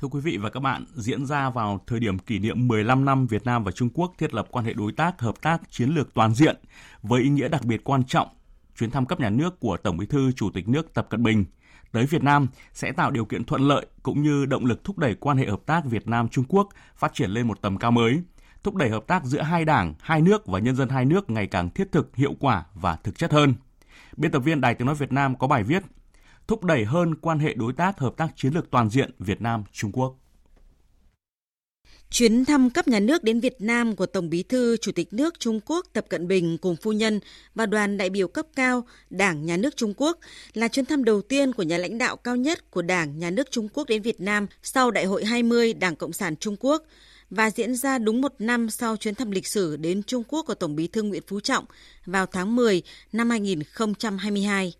Thưa quý vị và các bạn, diễn ra vào thời điểm kỷ niệm 15 năm Việt Nam và Trung Quốc thiết lập quan hệ đối tác hợp tác chiến lược toàn diện với ý nghĩa đặc biệt quan trọng, chuyến thăm cấp nhà nước của Tổng Bí thư Chủ tịch nước Tập Cận Bình tới Việt Nam sẽ tạo điều kiện thuận lợi cũng như động lực thúc đẩy quan hệ hợp tác Việt Nam Trung Quốc phát triển lên một tầm cao mới, thúc đẩy hợp tác giữa hai đảng, hai nước và nhân dân hai nước ngày càng thiết thực, hiệu quả và thực chất hơn. Biên tập viên Đài Tiếng nói Việt Nam có bài viết thúc đẩy hơn quan hệ đối tác, hợp tác chiến lược toàn diện Việt Nam Trung Quốc. Chuyến thăm cấp nhà nước đến Việt Nam của Tổng Bí thư, Chủ tịch nước Trung Quốc Tập Cận Bình cùng phu nhân và đoàn đại biểu cấp cao Đảng Nhà nước Trung Quốc là chuyến thăm đầu tiên của nhà lãnh đạo cao nhất của Đảng Nhà nước Trung Quốc đến Việt Nam sau Đại hội 20 Đảng Cộng sản Trung Quốc và diễn ra đúng một năm sau chuyến thăm lịch sử đến Trung Quốc của Tổng Bí thư Nguyễn Phú Trọng vào tháng 10 năm 2022.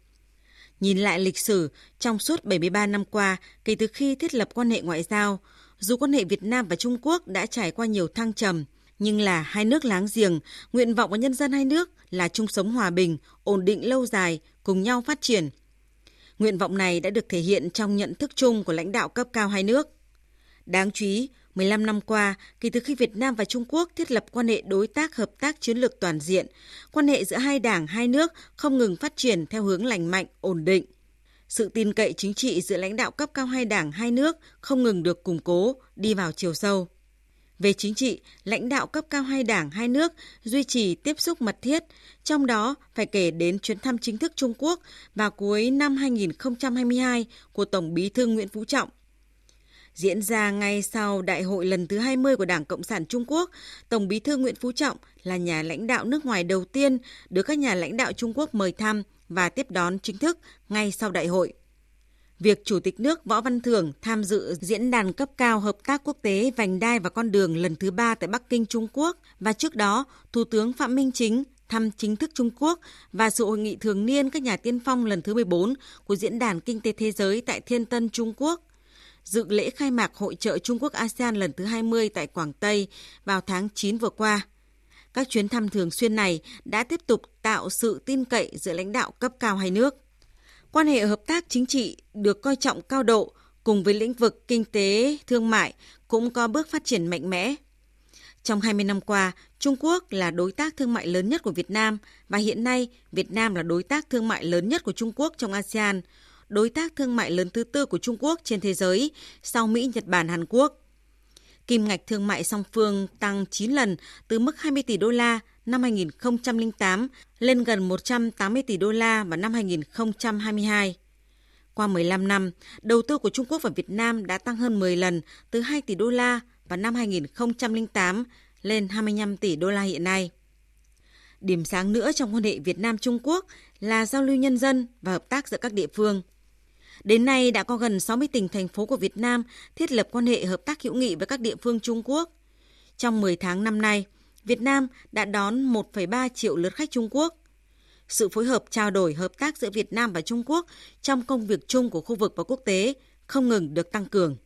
Nhìn lại lịch sử, trong suốt 73 năm qua, kể từ khi thiết lập quan hệ ngoại giao, dù quan hệ Việt Nam và Trung Quốc đã trải qua nhiều thăng trầm, nhưng là hai nước láng giềng, nguyện vọng của nhân dân hai nước là chung sống hòa bình, ổn định lâu dài, cùng nhau phát triển. Nguyện vọng này đã được thể hiện trong nhận thức chung của lãnh đạo cấp cao hai nước. Đáng chú ý, 15 năm qua, kể từ khi Việt Nam và Trung Quốc thiết lập quan hệ đối tác hợp tác chiến lược toàn diện, quan hệ giữa hai đảng, hai nước không ngừng phát triển theo hướng lành mạnh, ổn định. Sự tin cậy chính trị giữa lãnh đạo cấp cao hai đảng, hai nước không ngừng được củng cố, đi vào chiều sâu. Về chính trị, lãnh đạo cấp cao hai đảng, hai nước duy trì tiếp xúc mật thiết, trong đó phải kể đến chuyến thăm chính thức Trung Quốc vào cuối năm 2022 của Tổng bí thư Nguyễn Phú Trọng Diễn ra ngay sau đại hội lần thứ 20 của Đảng Cộng sản Trung Quốc, Tổng bí thư Nguyễn Phú Trọng là nhà lãnh đạo nước ngoài đầu tiên được các nhà lãnh đạo Trung Quốc mời thăm và tiếp đón chính thức ngay sau đại hội. Việc Chủ tịch nước Võ Văn Thưởng tham dự diễn đàn cấp cao hợp tác quốc tế vành đai và con đường lần thứ ba tại Bắc Kinh, Trung Quốc và trước đó, Thủ tướng Phạm Minh Chính thăm chính thức Trung Quốc và sự hội nghị thường niên các nhà tiên phong lần thứ 14 của Diễn đàn Kinh tế Thế giới tại Thiên Tân, Trung Quốc dự lễ khai mạc Hội trợ Trung Quốc ASEAN lần thứ 20 tại Quảng Tây vào tháng 9 vừa qua. Các chuyến thăm thường xuyên này đã tiếp tục tạo sự tin cậy giữa lãnh đạo cấp cao hai nước. Quan hệ hợp tác chính trị được coi trọng cao độ cùng với lĩnh vực kinh tế, thương mại cũng có bước phát triển mạnh mẽ. Trong 20 năm qua, Trung Quốc là đối tác thương mại lớn nhất của Việt Nam và hiện nay Việt Nam là đối tác thương mại lớn nhất của Trung Quốc trong ASEAN, đối tác thương mại lớn thứ tư của Trung Quốc trên thế giới sau Mỹ, Nhật Bản, Hàn Quốc. Kim ngạch thương mại song phương tăng 9 lần từ mức 20 tỷ đô la năm 2008 lên gần 180 tỷ đô la vào năm 2022. Qua 15 năm, đầu tư của Trung Quốc vào Việt Nam đã tăng hơn 10 lần từ 2 tỷ đô la vào năm 2008 lên 25 tỷ đô la hiện nay. Điểm sáng nữa trong quan hệ Việt Nam Trung Quốc là giao lưu nhân dân và hợp tác giữa các địa phương. Đến nay đã có gần 60 tỉnh thành phố của Việt Nam thiết lập quan hệ hợp tác hữu nghị với các địa phương Trung Quốc. Trong 10 tháng năm nay, Việt Nam đã đón 1,3 triệu lượt khách Trung Quốc. Sự phối hợp trao đổi hợp tác giữa Việt Nam và Trung Quốc trong công việc chung của khu vực và quốc tế không ngừng được tăng cường.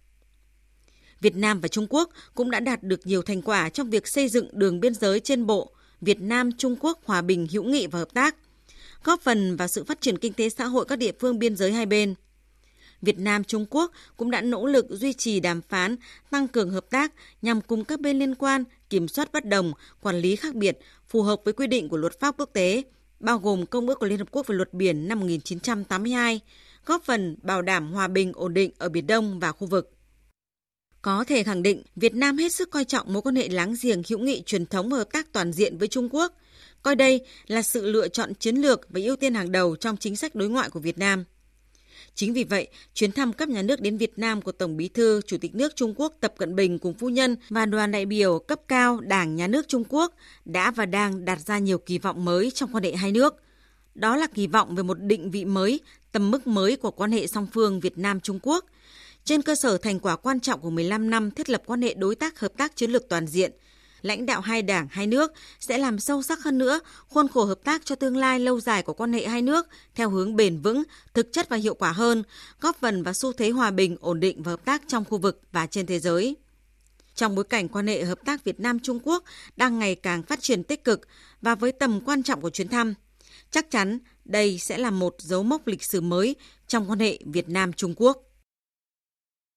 Việt Nam và Trung Quốc cũng đã đạt được nhiều thành quả trong việc xây dựng đường biên giới trên bộ Việt Nam Trung Quốc hòa bình hữu nghị và hợp tác, góp phần vào sự phát triển kinh tế xã hội các địa phương biên giới hai bên. Việt Nam Trung Quốc cũng đã nỗ lực duy trì đàm phán, tăng cường hợp tác nhằm cùng các bên liên quan kiểm soát bất đồng, quản lý khác biệt phù hợp với quy định của luật pháp quốc tế, bao gồm Công ước của Liên Hợp Quốc về luật biển năm 1982, góp phần bảo đảm hòa bình ổn định ở Biển Đông và khu vực. Có thể khẳng định, Việt Nam hết sức coi trọng mối quan hệ láng giềng hữu nghị truyền thống và hợp tác toàn diện với Trung Quốc, coi đây là sự lựa chọn chiến lược và ưu tiên hàng đầu trong chính sách đối ngoại của Việt Nam. Chính vì vậy, chuyến thăm cấp nhà nước đến Việt Nam của Tổng Bí thư, Chủ tịch nước Trung Quốc Tập Cận Bình cùng phu nhân và đoàn đại biểu cấp cao Đảng Nhà nước Trung Quốc đã và đang đặt ra nhiều kỳ vọng mới trong quan hệ hai nước. Đó là kỳ vọng về một định vị mới, tầm mức mới của quan hệ song phương Việt Nam Trung Quốc. Trên cơ sở thành quả quan trọng của 15 năm thiết lập quan hệ đối tác hợp tác chiến lược toàn diện – lãnh đạo hai đảng, hai nước sẽ làm sâu sắc hơn nữa khuôn khổ hợp tác cho tương lai lâu dài của quan hệ hai nước theo hướng bền vững, thực chất và hiệu quả hơn, góp phần vào xu thế hòa bình, ổn định và hợp tác trong khu vực và trên thế giới. Trong bối cảnh quan hệ hợp tác Việt Nam Trung Quốc đang ngày càng phát triển tích cực và với tầm quan trọng của chuyến thăm, chắc chắn đây sẽ là một dấu mốc lịch sử mới trong quan hệ Việt Nam Trung Quốc.